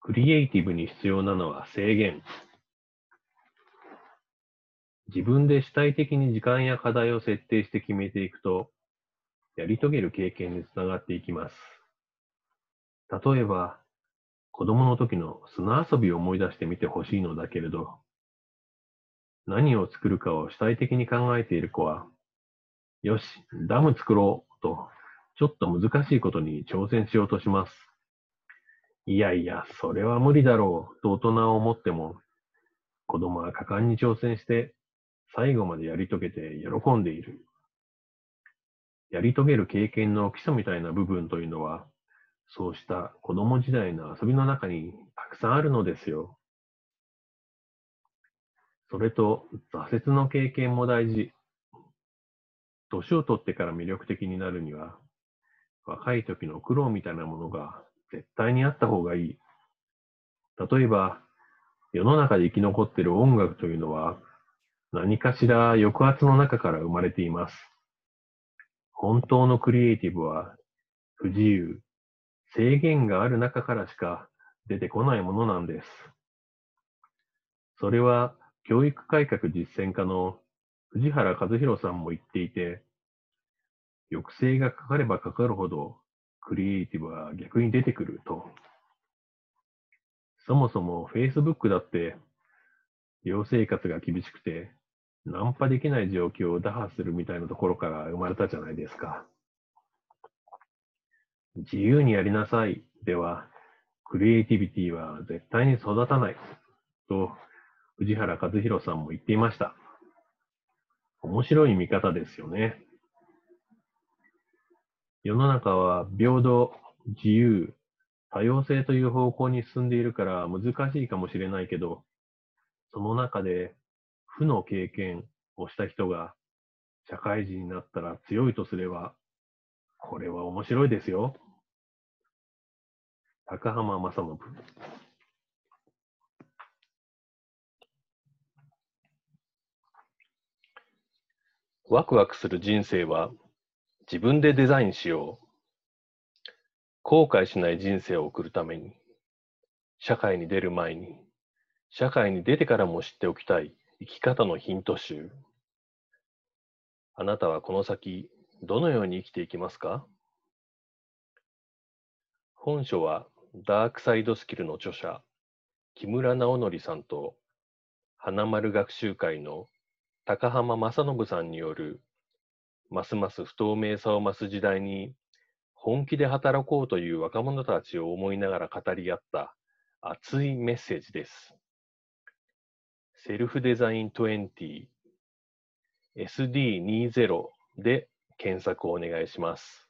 クリエイティブに必要なのは制限。自分で主体的に時間や課題を設定して決めていくと、やり遂げる経験につながっていきます。例えば、子供の時の砂遊びを思い出してみてほしいのだけれど、何を作るかを主体的に考えている子は、よし、ダム作ろうと、ちょっと難しいことに挑戦しようとします。いやいや、それは無理だろうと大人は思っても、子供は果敢に挑戦して最後までやり遂げて喜んでいる。やり遂げる経験の基礎みたいな部分というのは、そうした子供時代の遊びの中にたくさんあるのですよ。それと、挫折の経験も大事。年を取ってから魅力的になるには、若い時の苦労みたいなものが絶対にあった方がいい。例えば、世の中で生き残っている音楽というのは、何かしら抑圧の中から生まれています。本当のクリエイティブは不自由、制限がある中からしか出てこないものなんです。それは教育改革実践家の藤原和弘さんも言っていて、抑制がかかればかかるほどクリエイティブは逆に出てくると。そもそも Facebook だって寮生活が厳しくてナンパできない状況を打破するみたいなところから生まれたじゃないですか。自由にやりなさいでは、クリエイティビティは絶対に育たないと藤原和弘さんも言っていました。面白い見方ですよね。世の中は平等、自由、多様性という方向に進んでいるから難しいかもしれないけど、その中で負の経験をした人が社会人になったら強いとすれば、これは面白いですよ。高浜正信。ワクワクする人生は自分でデザインしよう。後悔しない人生を送るために、社会に出る前に、社会に出てからも知っておきたい生き方のヒント集。あなたはこの先、どのように生きていきますか？本書は、ダークサイドスキルの著者、木村直則さんと、花丸学習会の高浜正信さんによる、ますます不透明さを増す時代に、本気で働こうという若者たちを思いながら語り合った熱いメッセージです。セルフデザイン20 SD20 で検索をお願いします。